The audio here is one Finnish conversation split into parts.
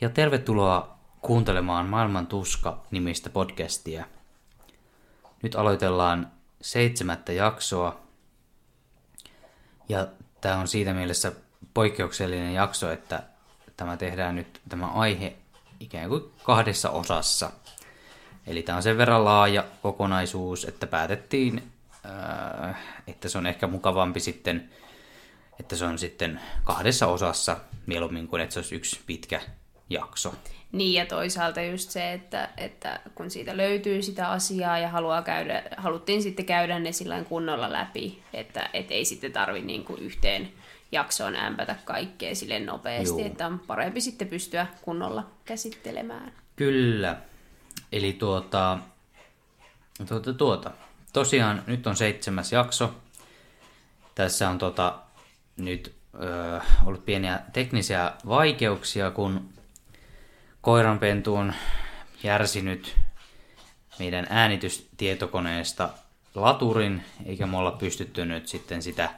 ja tervetuloa kuuntelemaan Maailman tuska-nimistä podcastia. Nyt aloitellaan seitsemättä jaksoa ja tämä on siitä mielessä poikkeuksellinen jakso, että tämä tehdään nyt tämä aihe ikään kuin kahdessa osassa. Eli tämä on sen verran laaja kokonaisuus, että päätettiin, äh, että se on ehkä mukavampi sitten, että se on sitten kahdessa osassa mieluummin kuin että se olisi yksi pitkä jakso. Niin ja toisaalta just se, että, että kun siitä löytyy sitä asiaa ja haluaa käydä, haluttiin sitten käydä ne sillä kunnolla läpi, että et ei sitten tarvi niin kuin yhteen jaksoon ämpätä kaikkea sille nopeasti, Juu. että on parempi sitten pystyä kunnolla käsittelemään. Kyllä. Eli tuota, tuota, tuota. Tosiaan nyt on seitsemäs jakso. Tässä on tuota, nyt ö, ollut pieniä teknisiä vaikeuksia, kun koiranpentu on järsinyt meidän äänitystietokoneesta laturin, eikä me olla pystytty nyt sitten sitä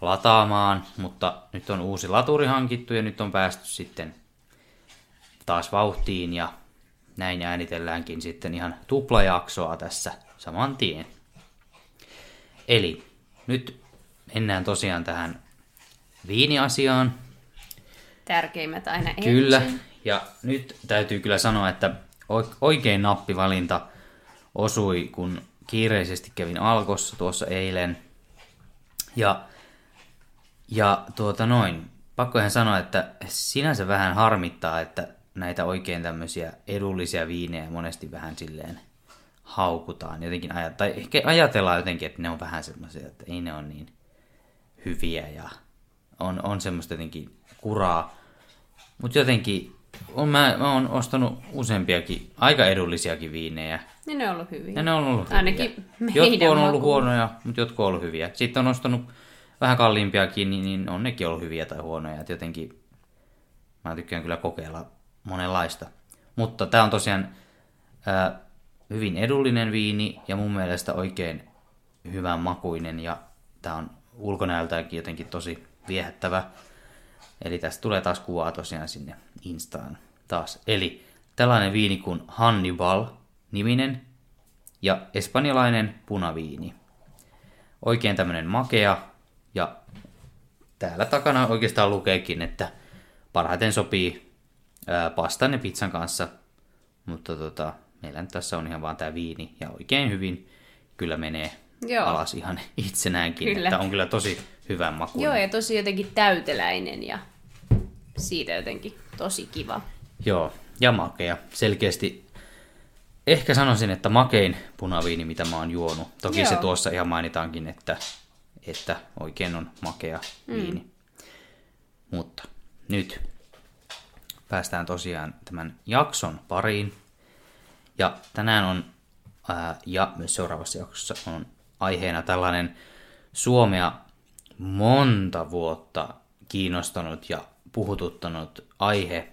lataamaan, mutta nyt on uusi laturi hankittu ja nyt on päästy sitten taas vauhtiin ja näin äänitelläänkin sitten ihan tuplajaksoa tässä saman tien. Eli nyt mennään tosiaan tähän viiniasiaan. Tärkeimmät aina ensin. Kyllä, ja nyt täytyy kyllä sanoa, että oikein nappivalinta osui, kun kiireisesti kävin Alkossa tuossa eilen. Ja, ja tuota noin, pakko ihan sanoa, että sinänsä vähän harmittaa, että näitä oikein tämmöisiä edullisia viinejä monesti vähän silleen haukutaan. Jotenkin ajat, tai ehkä ajatellaan jotenkin, että ne on vähän semmoisia, että ei ne ole niin hyviä ja on, on semmoista jotenkin kuraa. Mutta jotenkin on, mä, mä oon ostanut useampiakin, aika edullisiakin viinejä. Ja ne on ollut hyviä. Ja ne on ollut Ainakin hyviä. Jotkut on ollut huonoja, mutta jotkut on ollut hyviä. Sitten on ostanut vähän kalliimpiakin, niin, niin on nekin ollut hyviä tai huonoja. Et jotenkin mä tykkään kyllä kokeilla monenlaista. Mutta tämä on tosiaan ää, hyvin edullinen viini ja mun mielestä oikein hyvän makuinen ja tämä on ulkonäöltäänkin jotenkin tosi viehättävä. Eli tästä tulee taas kuvaa tosiaan sinne Instaan taas. Eli tällainen viini kuin Hannibal niminen ja espanjalainen punaviini. Oikein tämmöinen makea ja täällä takana oikeastaan lukeekin, että parhaiten sopii ää, pastan ja pizzan kanssa, mutta tota, meillä nyt tässä on ihan vaan tämä viini ja oikein hyvin kyllä menee Joo. alas ihan itsenäänkin, kyllä. että on kyllä tosi hyvän maku. Joo, ja tosi jotenkin täyteläinen ja siitä jotenkin tosi kiva. Joo, ja makea. Selkeästi ehkä sanoisin, että makein punaviini, mitä mä oon juonut. Toki Joo. se tuossa ihan mainitaankin, että, että oikein on makea mm. viini. Mutta nyt päästään tosiaan tämän jakson pariin. Ja tänään on, ää, ja myös seuraavassa jaksossa on aiheena tällainen Suomea monta vuotta kiinnostanut ja puhututtanut aihe,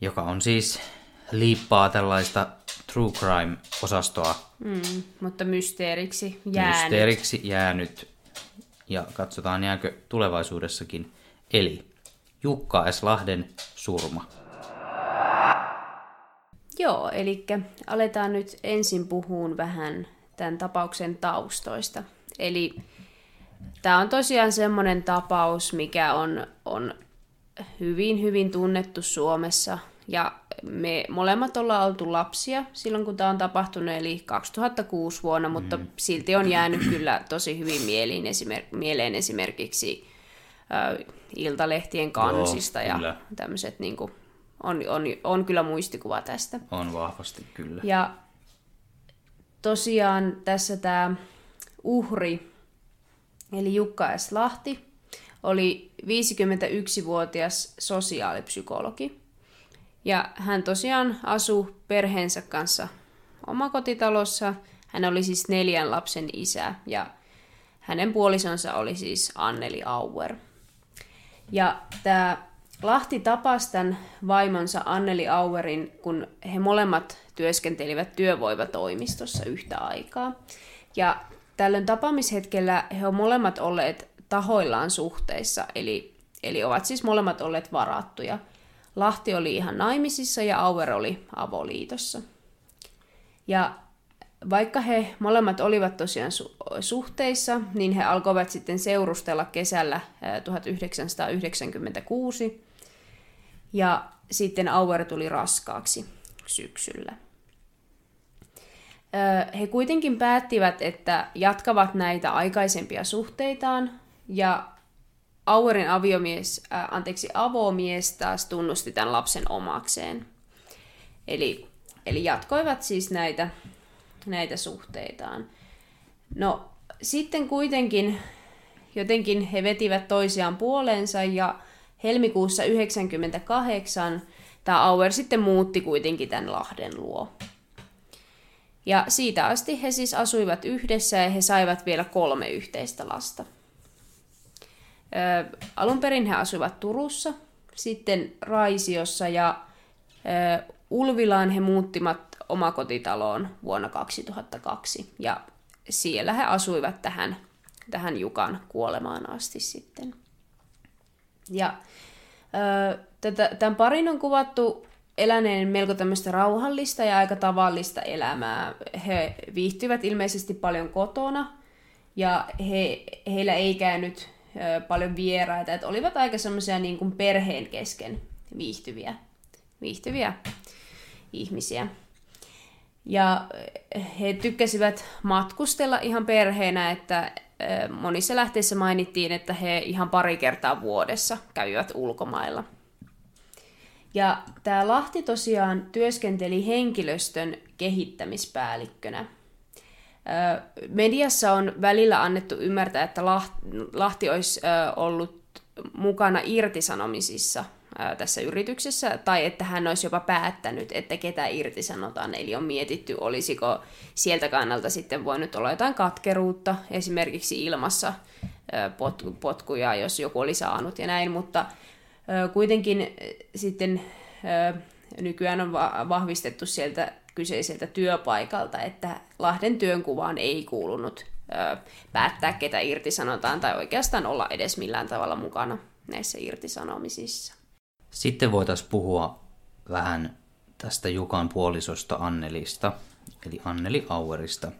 joka on siis liippaa tällaista true crime-osastoa. Mm, mutta mysteeriksi jäänyt. Mysteeriksi jäänyt. Ja katsotaan jääkö tulevaisuudessakin. Eli Jukka S. Lahden surma. Joo, eli aletaan nyt ensin puhuun vähän tämän tapauksen taustoista. Eli Tämä on tosiaan semmoinen tapaus, mikä on, on hyvin, hyvin tunnettu Suomessa. Ja me molemmat ollaan oltu lapsia silloin, kun tämä on tapahtunut, eli 2006 vuonna, mutta mm. silti on jäänyt kyllä tosi hyvin mieliin esimer- mieleen esimerkiksi äh, iltalehtien kansista Joo, ja tämmöiset niin kuin, on, on, on kyllä muistikuva tästä. On vahvasti kyllä. Ja tosiaan tässä tämä uhri eli Jukka S. Lahti, oli 51-vuotias sosiaalipsykologi. Ja hän tosiaan asui perheensä kanssa omakotitalossa. Hän oli siis neljän lapsen isä ja hänen puolisonsa oli siis Anneli Auer. Ja tämä Lahti tapasi tämän vaimonsa Anneli Auerin, kun he molemmat työskentelivät työvoivatoimistossa yhtä aikaa. Ja Tällöin tapaamishetkellä he ovat molemmat olleet tahoillaan suhteissa, eli, eli ovat siis molemmat olleet varattuja. Lahti oli ihan naimisissa ja Auer oli avoliitossa. Ja vaikka he molemmat olivat tosiaan su- suhteissa, niin he alkoivat sitten seurustella kesällä 1996. Ja sitten Auer tuli raskaaksi syksyllä. He kuitenkin päättivät, että jatkavat näitä aikaisempia suhteitaan, ja Auerin aviomies, äh, anteeksi, avomies taas tunnusti tämän lapsen omakseen. Eli, eli jatkoivat siis näitä, näitä suhteitaan. No sitten kuitenkin jotenkin he vetivät toisiaan puoleensa ja helmikuussa 1998 tämä Auer sitten muutti kuitenkin tämän Lahden luo. Ja siitä asti he siis asuivat yhdessä ja he saivat vielä kolme yhteistä lasta. Ö, alun perin he asuivat Turussa, sitten Raisiossa ja ö, Ulvilaan he muuttivat omakotitaloon vuonna 2002. Ja siellä he asuivat tähän, tähän Jukan kuolemaan asti sitten. Ja ö, tätä, tämän parin on kuvattu eläneen melko tämmöistä rauhallista ja aika tavallista elämää. He viihtyivät ilmeisesti paljon kotona ja he, heillä ei käynyt paljon vieraita, että olivat aika semmoisia niin kuin perheen kesken viihtyviä, viihtyviä ihmisiä. Ja he tykkäsivät matkustella ihan perheenä, että monissa lähteissä mainittiin, että he ihan pari kertaa vuodessa käyvät ulkomailla – ja tämä Lahti tosiaan työskenteli henkilöstön kehittämispäällikkönä. Mediassa on välillä annettu ymmärtää, että Lahti olisi ollut mukana irtisanomisissa tässä yrityksessä, tai että hän olisi jopa päättänyt, että ketä irtisanotaan. Eli on mietitty, olisiko sieltä kannalta sitten voinut olla jotain katkeruutta, esimerkiksi ilmassa potkuja, jos joku oli saanut ja näin, mutta Kuitenkin sitten nykyään on vahvistettu sieltä kyseiseltä työpaikalta, että Lahden työnkuvaan ei kuulunut päättää, ketä irtisanotaan tai oikeastaan olla edes millään tavalla mukana näissä irtisanomisissa. Sitten voitaisiin puhua vähän tästä Jukan puolisosta Annelista, eli Anneli Auerista.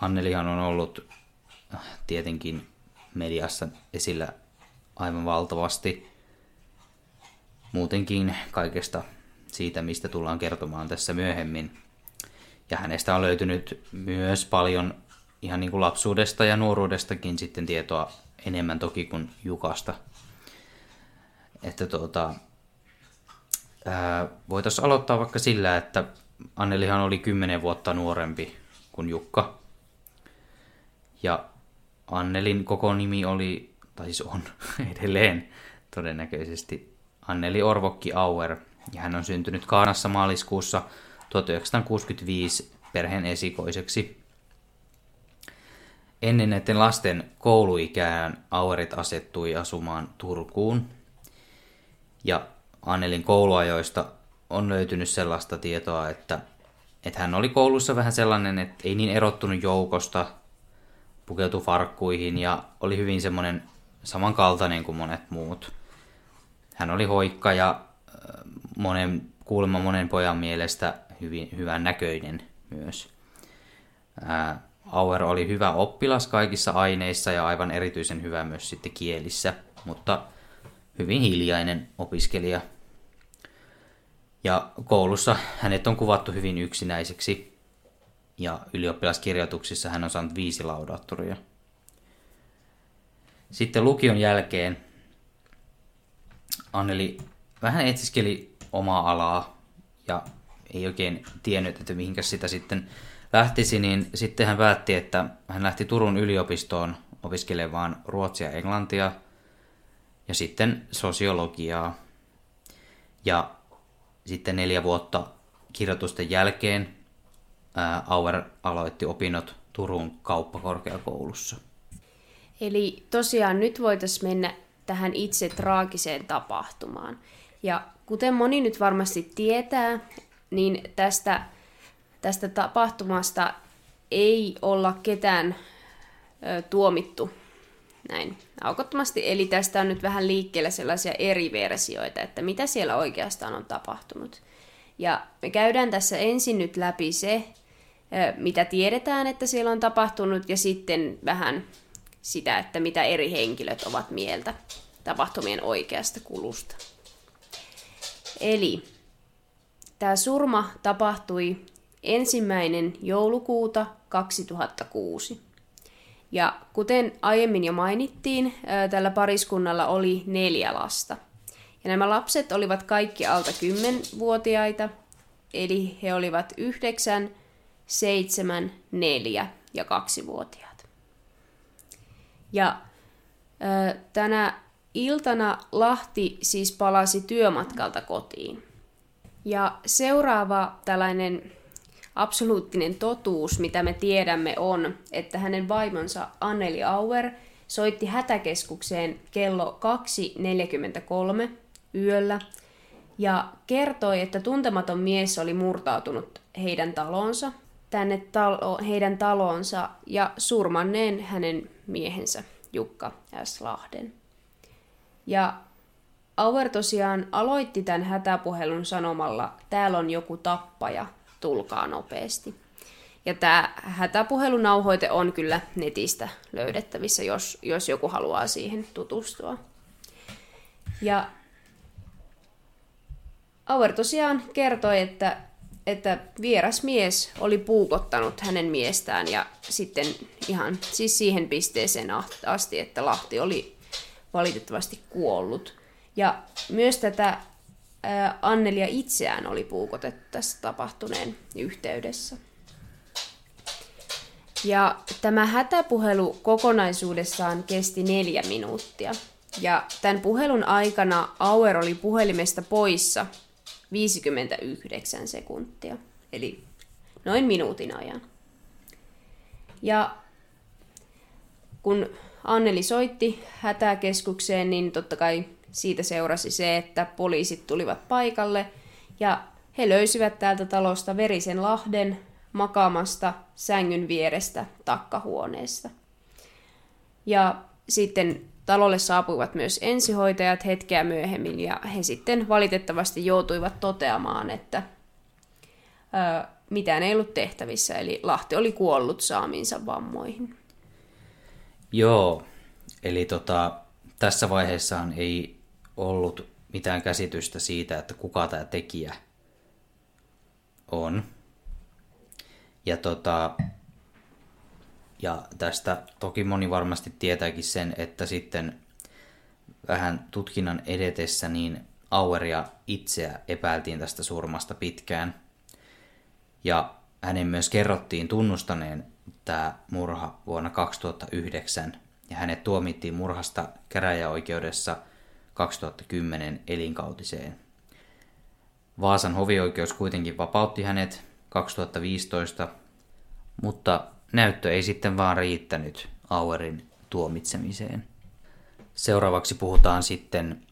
Annelihan on ollut äh, tietenkin mediassa esillä aivan valtavasti muutenkin kaikesta siitä, mistä tullaan kertomaan tässä myöhemmin. Ja hänestä on löytynyt myös paljon ihan niin kuin lapsuudesta ja nuoruudestakin sitten tietoa enemmän toki kuin Jukasta. Että tuota, voitaisiin aloittaa vaikka sillä, että Annelihan oli 10 vuotta nuorempi kuin Jukka. Ja Annelin koko nimi oli, tai siis on edelleen todennäköisesti Anneli Orvokki Auer, ja hän on syntynyt Kaanassa maaliskuussa 1965 perheen esikoiseksi. Ennen näiden lasten kouluikään Auerit asettui asumaan Turkuun, ja Annelin kouluajoista on löytynyt sellaista tietoa, että, että hän oli koulussa vähän sellainen, että ei niin erottunut joukosta, pukeutui farkkuihin ja oli hyvin semmoinen samankaltainen kuin monet muut – hän oli hoikka ja monen, kuulemma monen pojan mielestä hyvin, hyvän näköinen myös. Auer oli hyvä oppilas kaikissa aineissa ja aivan erityisen hyvä myös sitten kielissä, mutta hyvin hiljainen opiskelija. Ja koulussa hänet on kuvattu hyvin yksinäiseksi ja ylioppilaskirjoituksissa hän on saanut viisi laudaattoria. Sitten lukion jälkeen Anneli vähän etsiskeli omaa alaa ja ei oikein tiennyt, että mihinkä sitä sitten lähtisi, niin sitten hän päätti, että hän lähti Turun yliopistoon opiskelemaan ruotsia ja englantia ja sitten sosiologiaa. Ja sitten neljä vuotta kirjoitusten jälkeen Auer aloitti opinnot Turun kauppakorkeakoulussa. Eli tosiaan nyt voitaisiin mennä tähän itse traagiseen tapahtumaan. Ja kuten moni nyt varmasti tietää, niin tästä, tästä tapahtumasta ei olla ketään ö, tuomittu näin aukottomasti. Eli tästä on nyt vähän liikkeellä sellaisia eri versioita, että mitä siellä oikeastaan on tapahtunut. Ja me käydään tässä ensin nyt läpi se, mitä tiedetään, että siellä on tapahtunut, ja sitten vähän sitä, että mitä eri henkilöt ovat mieltä tapahtumien oikeasta kulusta. Eli tämä surma tapahtui ensimmäinen joulukuuta 2006. Ja kuten aiemmin jo mainittiin, tällä pariskunnalla oli neljä lasta. Ja nämä lapset olivat kaikki alta 10-vuotiaita, eli he olivat 9, 7, 4 ja 2-vuotiaat. Ja tänä iltana Lahti siis palasi työmatkalta kotiin. Ja seuraava tällainen absoluuttinen totuus, mitä me tiedämme, on, että hänen vaimonsa Anneli Auer soitti hätäkeskukseen kello 2.43 yöllä ja kertoi, että tuntematon mies oli murtautunut heidän talonsa, tänne talo, heidän talonsa ja surmanneen hänen miehensä Jukka S. Lahden. Ja Auer tosiaan aloitti tämän hätäpuhelun sanomalla, täällä on joku tappaja, tulkaa nopeasti. Ja tämä hätäpuhelunauhoite on kyllä netistä löydettävissä, jos, jos joku haluaa siihen tutustua. Ja Auer tosiaan kertoi, että, että vieras mies oli puukottanut hänen miestään ja sitten ihan siis siihen pisteeseen asti, että Lahti oli valitettavasti kuollut. Ja myös tätä Annelia itseään oli puukotettu tässä tapahtuneen yhteydessä. Ja tämä hätäpuhelu kokonaisuudessaan kesti neljä minuuttia. Ja tämän puhelun aikana Auer oli puhelimesta poissa 59 sekuntia, eli noin minuutin ajan. Ja kun Anneli soitti hätäkeskukseen, niin totta kai siitä seurasi se, että poliisit tulivat paikalle ja he löysivät täältä talosta verisen lahden makaamasta sängyn vierestä takkahuoneesta. Ja sitten talolle saapuivat myös ensihoitajat hetkeä myöhemmin ja he sitten valitettavasti joutuivat toteamaan, että ö, mitään ei ollut tehtävissä, eli Lahti oli kuollut saamiinsa vammoihin. Joo, eli tota, tässä vaiheessaan ei ollut mitään käsitystä siitä, että kuka tämä tekijä on. Ja, tota, ja tästä toki moni varmasti tietääkin sen, että sitten vähän tutkinnan edetessä niin Aueria itseä epäiltiin tästä surmasta pitkään. Ja hänen myös kerrottiin tunnustaneen tämä murha vuonna 2009 ja hänet tuomittiin murhasta käräjäoikeudessa – 2010 elinkautiseen. Vaasan hovioikeus kuitenkin vapautti hänet 2015, mutta näyttö ei sitten vaan riittänyt Auerin tuomitsemiseen. Seuraavaksi puhutaan sitten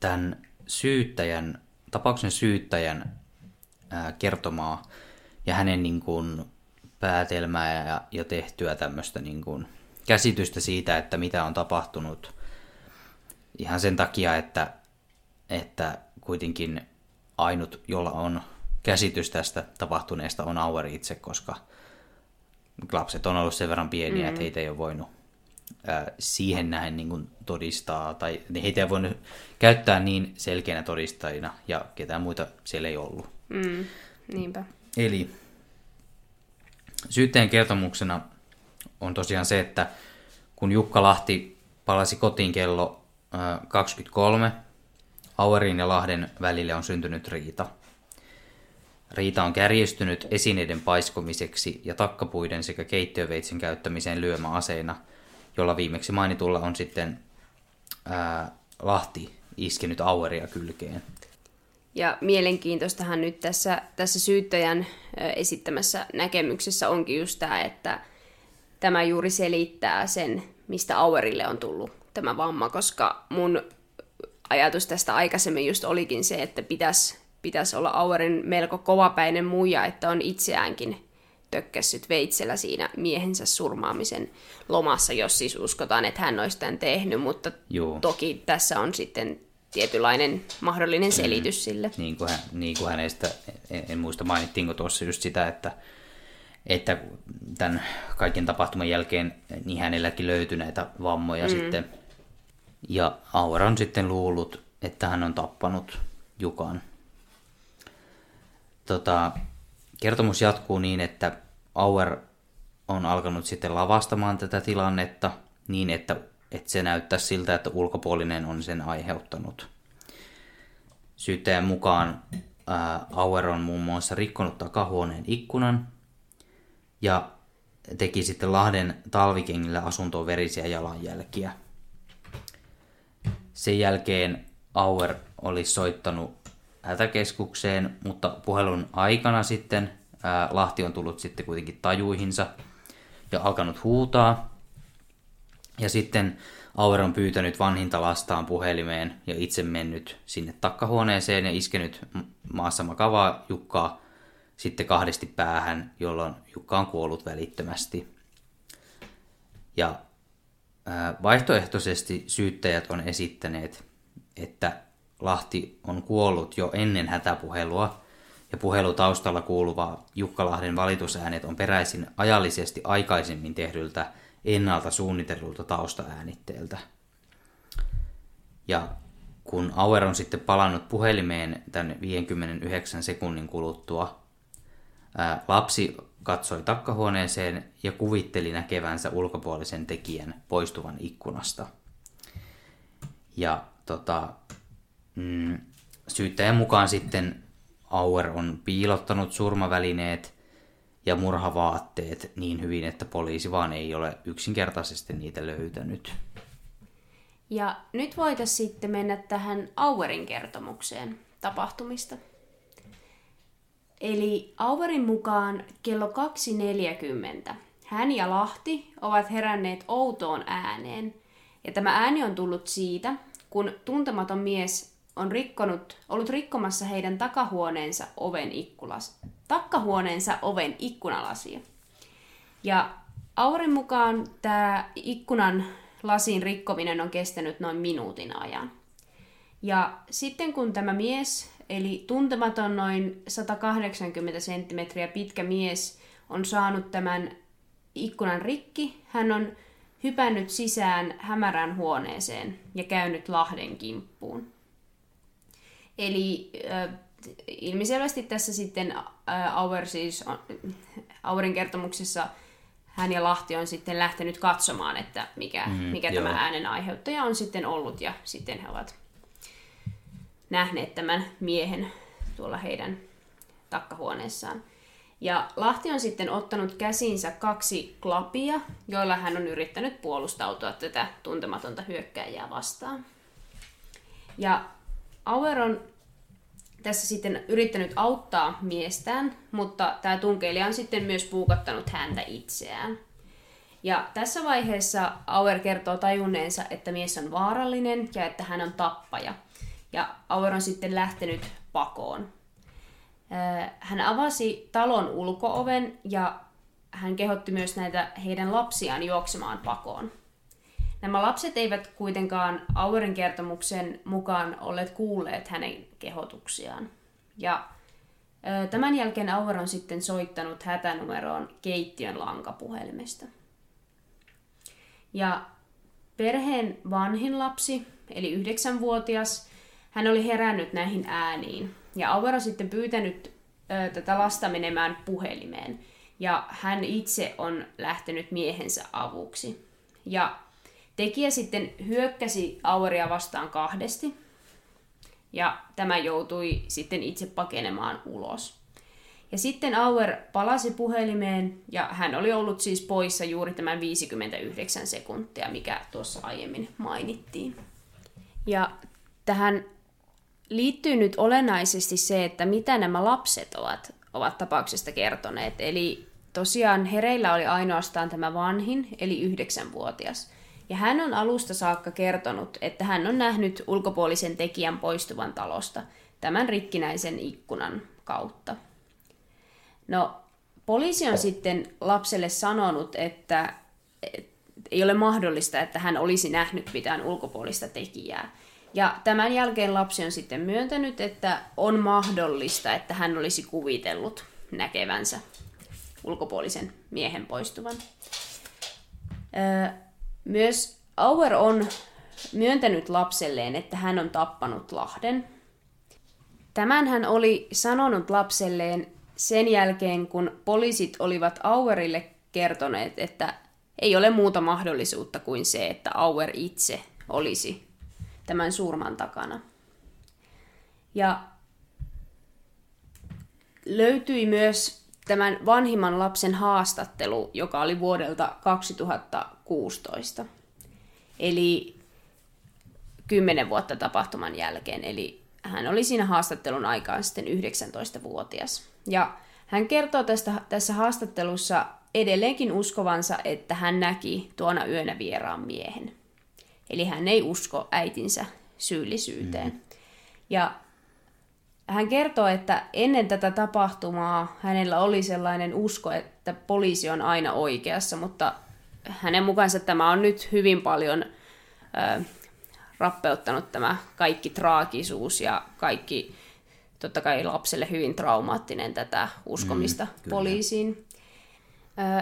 tämän syyttäjän, tapauksen syyttäjän kertomaa ja hänen niin kuin, päätelmää ja, ja tehtyä tämmöistä niin kuin, käsitystä siitä, että mitä on tapahtunut ihan sen takia, että, että kuitenkin ainut, jolla on käsitys tästä tapahtuneesta on Auer itse, koska lapset on ollut sen verran pieniä, mm. että heitä ei ole voinut ää, siihen nähen niin kuin todistaa, tai heitä ei voinut käyttää niin selkeänä todistajina, ja ketään muita siellä ei ollut. Mm. Niinpä. Eli syytteen kertomuksena on tosiaan se, että kun Jukka Lahti palasi kotiin kello 23. Auerin ja Lahden välille on syntynyt riita. Riita on kärjistynyt esineiden paiskomiseksi ja takkapuiden sekä keittiöveitsen käyttämiseen lyömäaseina, jolla viimeksi mainitulla on sitten ää, Lahti iskenyt Aueria kylkeen. Ja mielenkiintoistahan nyt tässä, tässä syyttäjän esittämässä näkemyksessä onkin just tämä, että tämä juuri selittää sen, mistä Auerille on tullut tämä vamma, koska mun ajatus tästä aikaisemmin just olikin se, että pitäisi pitäisi olla Auerin melko kovapäinen muija, että on itseäänkin tökkässyt veitsellä siinä miehensä surmaamisen lomassa, jos siis uskotaan, että hän olisi tämän tehnyt, mutta Joo. toki tässä on sitten tietynlainen mahdollinen Mm. selitys sille. niin kuin, hän, niin kuin hänestä, en, en muista mainittiinko tuossa just sitä, että, että tämän kaiken tapahtuman jälkeen niin hänelläkin löytyi näitä vammoja mm. sitten. Ja Auer on sitten luullut, että hän on tappanut Jukan. Tota, kertomus jatkuu niin, että Auer on alkanut sitten lavastamaan tätä tilannetta niin, että, että se näyttää siltä, että ulkopuolinen on sen aiheuttanut. Syyttäjän mukaan ää, Auer on muun muassa rikkonut takahuoneen ikkunan ja teki sitten Lahden talvikengillä asuntoon verisiä jalanjälkiä. Sen jälkeen Auer oli soittanut hätäkeskukseen, mutta puhelun aikana sitten ää, Lahti on tullut sitten kuitenkin tajuihinsa ja alkanut huutaa. Ja sitten Auer on pyytänyt vanhinta lastaan puhelimeen ja itse mennyt sinne takkahuoneeseen ja iskenyt maassa makavaa Jukkaa sitten kahdesti päähän, jolloin Jukka on kuollut välittömästi. Ja vaihtoehtoisesti syyttäjät on esittäneet, että Lahti on kuollut jo ennen hätäpuhelua ja puhelutaustalla kuuluva Jukkalahden valitusäänet on peräisin ajallisesti aikaisemmin tehdyltä ennalta suunnitellulta taustaäänitteeltä. Ja kun Auer on sitten palannut puhelimeen tämän 59 sekunnin kuluttua, ää, lapsi katsoi takkahuoneeseen ja kuvitteli näkevänsä ulkopuolisen tekijän poistuvan ikkunasta. Ja tota, mm, syyttäjän mukaan sitten Auer on piilottanut surmavälineet ja murhavaatteet niin hyvin, että poliisi vaan ei ole yksinkertaisesti niitä löytänyt. Ja nyt voitaisiin sitten mennä tähän Auerin kertomukseen tapahtumista. Eli Auerin mukaan kello 2.40 hän ja Lahti ovat heränneet outoon ääneen. Ja tämä ääni on tullut siitä, kun tuntematon mies on rikkonut, ollut rikkomassa heidän takahuoneensa oven ikkulas, takkahuoneensa oven ikkunalasia. Ja Aurin mukaan tämä ikkunan lasin rikkominen on kestänyt noin minuutin ajan. Ja sitten kun tämä mies, eli tuntematon noin 180 senttimetriä pitkä mies, on saanut tämän ikkunan rikki, hän on hypännyt sisään hämärään huoneeseen ja käynyt Lahden kimppuun. Eli äh, ilmiselvästi tässä sitten äh, Auer siis on, Auerin kertomuksessa hän ja Lahti on sitten lähtenyt katsomaan, että mikä, mm, mikä tämä äänen aiheuttaja on sitten ollut ja sitten he ovat nähneet tämän miehen tuolla heidän takkahuoneessaan. Ja Lahti on sitten ottanut käsiinsä kaksi klapia, joilla hän on yrittänyt puolustautua tätä tuntematonta hyökkääjää vastaan. Ja Auer on tässä sitten yrittänyt auttaa miestään, mutta tämä tunkeilija on sitten myös puukottanut häntä itseään. Ja tässä vaiheessa Auer kertoo tajunneensa, että mies on vaarallinen ja että hän on tappaja. Ja Auer on sitten lähtenyt pakoon. Hän avasi talon ulkooven ja hän kehotti myös näitä heidän lapsiaan juoksemaan pakoon. Nämä lapset eivät kuitenkaan Auerin kertomuksen mukaan olleet kuulleet hänen kehotuksiaan. Ja tämän jälkeen Auer on sitten soittanut hätänumeroon keittiön lankapuhelimesta. Ja perheen vanhin lapsi, eli yhdeksänvuotias, hän oli herännyt näihin ääniin. Ja Auer on sitten pyytänyt tätä lasta menemään puhelimeen. Ja hän itse on lähtenyt miehensä avuksi. Ja Tekijä sitten hyökkäsi Aueria vastaan kahdesti, ja tämä joutui sitten itse pakenemaan ulos. Ja sitten Auer palasi puhelimeen, ja hän oli ollut siis poissa juuri tämän 59 sekuntia, mikä tuossa aiemmin mainittiin. Ja tähän liittyy nyt olennaisesti se, että mitä nämä lapset ovat, ovat tapauksesta kertoneet. Eli tosiaan hereillä oli ainoastaan tämä vanhin, eli yhdeksänvuotias. Ja hän on alusta saakka kertonut, että hän on nähnyt ulkopuolisen tekijän poistuvan talosta tämän rikkinäisen ikkunan kautta. No, poliisi on sitten lapselle sanonut, että ei ole mahdollista, että hän olisi nähnyt mitään ulkopuolista tekijää. Ja tämän jälkeen lapsi on sitten myöntänyt, että on mahdollista, että hän olisi kuvitellut näkevänsä ulkopuolisen miehen poistuvan. Myös Auer on myöntänyt lapselleen, että hän on tappanut Lahden. Tämän hän oli sanonut lapselleen sen jälkeen, kun poliisit olivat Auerille kertoneet, että ei ole muuta mahdollisuutta kuin se, että Auer itse olisi tämän surman takana. Ja löytyi myös tämän vanhimman lapsen haastattelu, joka oli vuodelta 2016. Eli kymmenen vuotta tapahtuman jälkeen. Eli hän oli siinä haastattelun aikaan sitten 19-vuotias. Ja hän kertoo tästä, tässä haastattelussa edelleenkin uskovansa, että hän näki tuona yönä vieraan miehen. Eli hän ei usko äitinsä syyllisyyteen. Mm. Ja hän kertoo, että ennen tätä tapahtumaa hänellä oli sellainen usko, että poliisi on aina oikeassa, mutta hänen mukaansa tämä on nyt hyvin paljon äh, rappeuttanut tämä kaikki traagisuus ja kaikki totta kai lapselle hyvin traumaattinen tätä uskomista mm, poliisiin.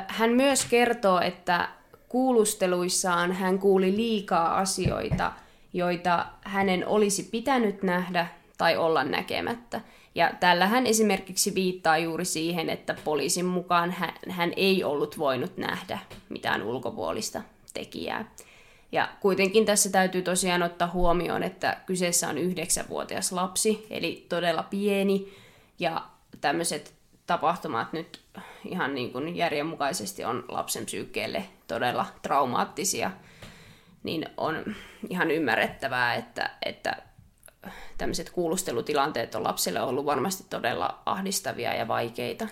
Hän myös kertoo, että kuulusteluissaan hän kuuli liikaa asioita, joita hänen olisi pitänyt nähdä tai olla näkemättä. Ja tällä hän esimerkiksi viittaa juuri siihen, että poliisin mukaan hän, hän ei ollut voinut nähdä mitään ulkopuolista tekijää. Ja kuitenkin tässä täytyy tosiaan ottaa huomioon, että kyseessä on yhdeksänvuotias lapsi, eli todella pieni, ja tämmöiset tapahtumat nyt ihan niin kuin järjenmukaisesti on lapsen psyykkeelle todella traumaattisia, niin on ihan ymmärrettävää, että, että tämmöiset kuulustelutilanteet on lapselle ollut varmasti todella ahdistavia ja vaikeita.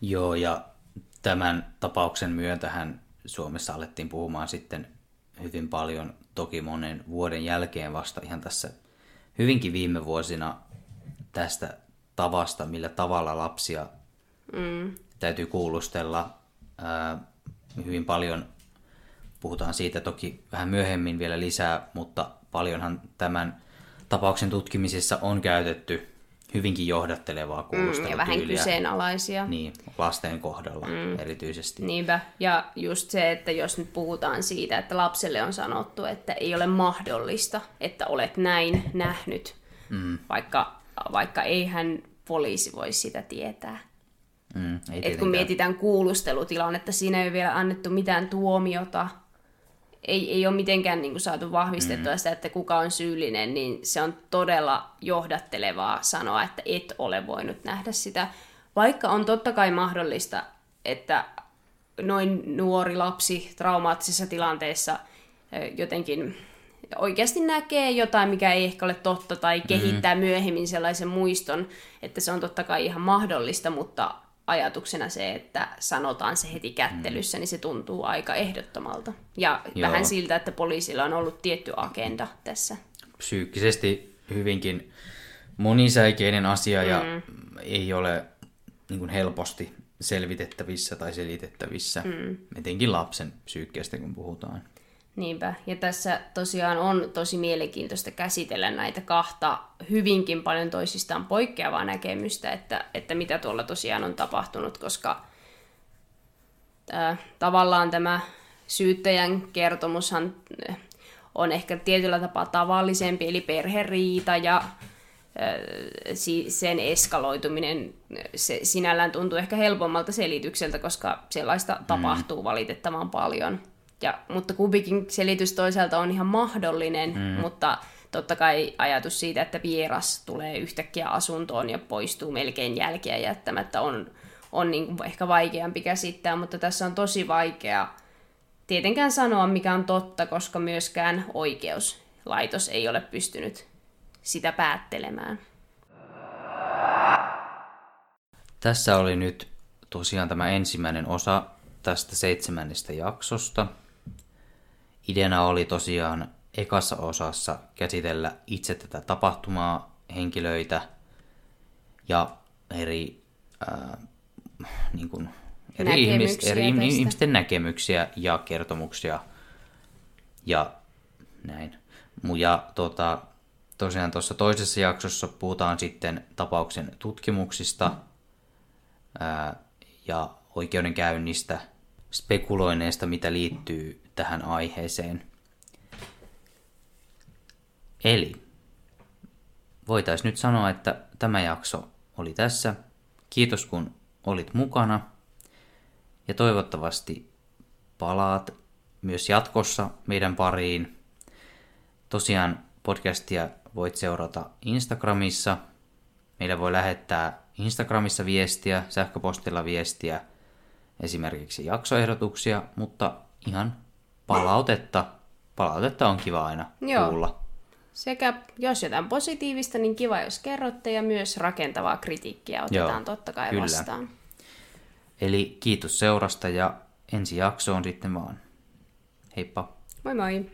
Joo, ja tämän tapauksen myötähän Suomessa alettiin puhumaan sitten hyvin paljon, toki monen vuoden jälkeen vasta ihan tässä hyvinkin viime vuosina tästä tavasta, millä tavalla lapsia mm. täytyy kuulustella. Ää, hyvin paljon puhutaan siitä toki vähän myöhemmin vielä lisää, mutta paljonhan tämän tapauksen tutkimisessa on käytetty hyvinkin johdattelevaa kuulostelutyyliä. Mm, ja vähän kyseenalaisia. Niin, lasten kohdalla mm. erityisesti. Niinpä. Ja just se, että jos nyt puhutaan siitä, että lapselle on sanottu, että ei ole mahdollista, että olet näin nähnyt, mm. vaikka, vaikka eihän poliisi voi sitä tietää. Mm, ei Et kun mietitään kuulustelutilannetta, siinä ei ole vielä annettu mitään tuomiota, ei, ei ole mitenkään niin kuin saatu vahvistettua mm. sitä, että kuka on syyllinen, niin se on todella johdattelevaa sanoa, että et ole voinut nähdä sitä. Vaikka on totta kai mahdollista, että noin nuori lapsi traumaattisessa tilanteessa jotenkin oikeasti näkee jotain, mikä ei ehkä ole totta, tai kehittää mm. myöhemmin sellaisen muiston, että se on totta kai ihan mahdollista, mutta ajatuksena se, että sanotaan se heti kättelyssä, mm. niin se tuntuu aika ehdottomalta. Ja Joo. vähän siltä, että poliisilla on ollut tietty agenda tässä. Psyykkisesti hyvinkin monisäikeinen asia mm. ja ei ole niin kuin helposti selvitettävissä tai selitettävissä, mm. etenkin lapsen psyykkeestä kun puhutaan. Niinpä. Ja tässä tosiaan on tosi mielenkiintoista käsitellä näitä kahta hyvinkin paljon toisistaan poikkeavaa näkemystä, että, että mitä tuolla tosiaan on tapahtunut, koska ää, tavallaan tämä syyttäjän kertomushan on ehkä tietyllä tapaa tavallisempi, eli perheriita ja sen eskaloituminen se sinällään tuntuu ehkä helpommalta selitykseltä, koska sellaista mm. tapahtuu valitettavan paljon – ja, mutta kumpikin selitys toisaalta on ihan mahdollinen, mm. mutta totta kai ajatus siitä, että vieras tulee yhtäkkiä asuntoon ja poistuu melkein jälkeä jättämättä on, on niin kuin ehkä vaikeampi käsittää, mutta tässä on tosi vaikea tietenkään sanoa, mikä on totta, koska myöskään oikeuslaitos ei ole pystynyt sitä päättelemään. Tässä oli nyt tosiaan tämä ensimmäinen osa tästä seitsemännestä jaksosta. Ideana oli tosiaan ekassa osassa käsitellä itse tätä tapahtumaa, henkilöitä ja eri ää, niin kuin, eri ihmis, eri tästä. ihmisten näkemyksiä ja kertomuksia ja näin. Ja tota, tosiaan tuossa toisessa jaksossa puhutaan sitten tapauksen tutkimuksista ää, ja oikeudenkäynnistä, spekuloineista, mitä liittyy tähän aiheeseen. Eli voitaisiin nyt sanoa, että tämä jakso oli tässä. Kiitos kun olit mukana ja toivottavasti palaat myös jatkossa meidän pariin. Tosiaan podcastia voit seurata Instagramissa. Meillä voi lähettää Instagramissa viestiä, sähköpostilla viestiä, esimerkiksi jaksoehdotuksia, mutta ihan palautetta. Palautetta on kiva aina Joo. kuulla. Sekä jos jotain positiivista, niin kiva jos kerrotte ja myös rakentavaa kritiikkiä otetaan Joo, totta kai kyllä. vastaan. Eli kiitos seurasta ja ensi jaksoon sitten vaan. Heippa! Moi moi!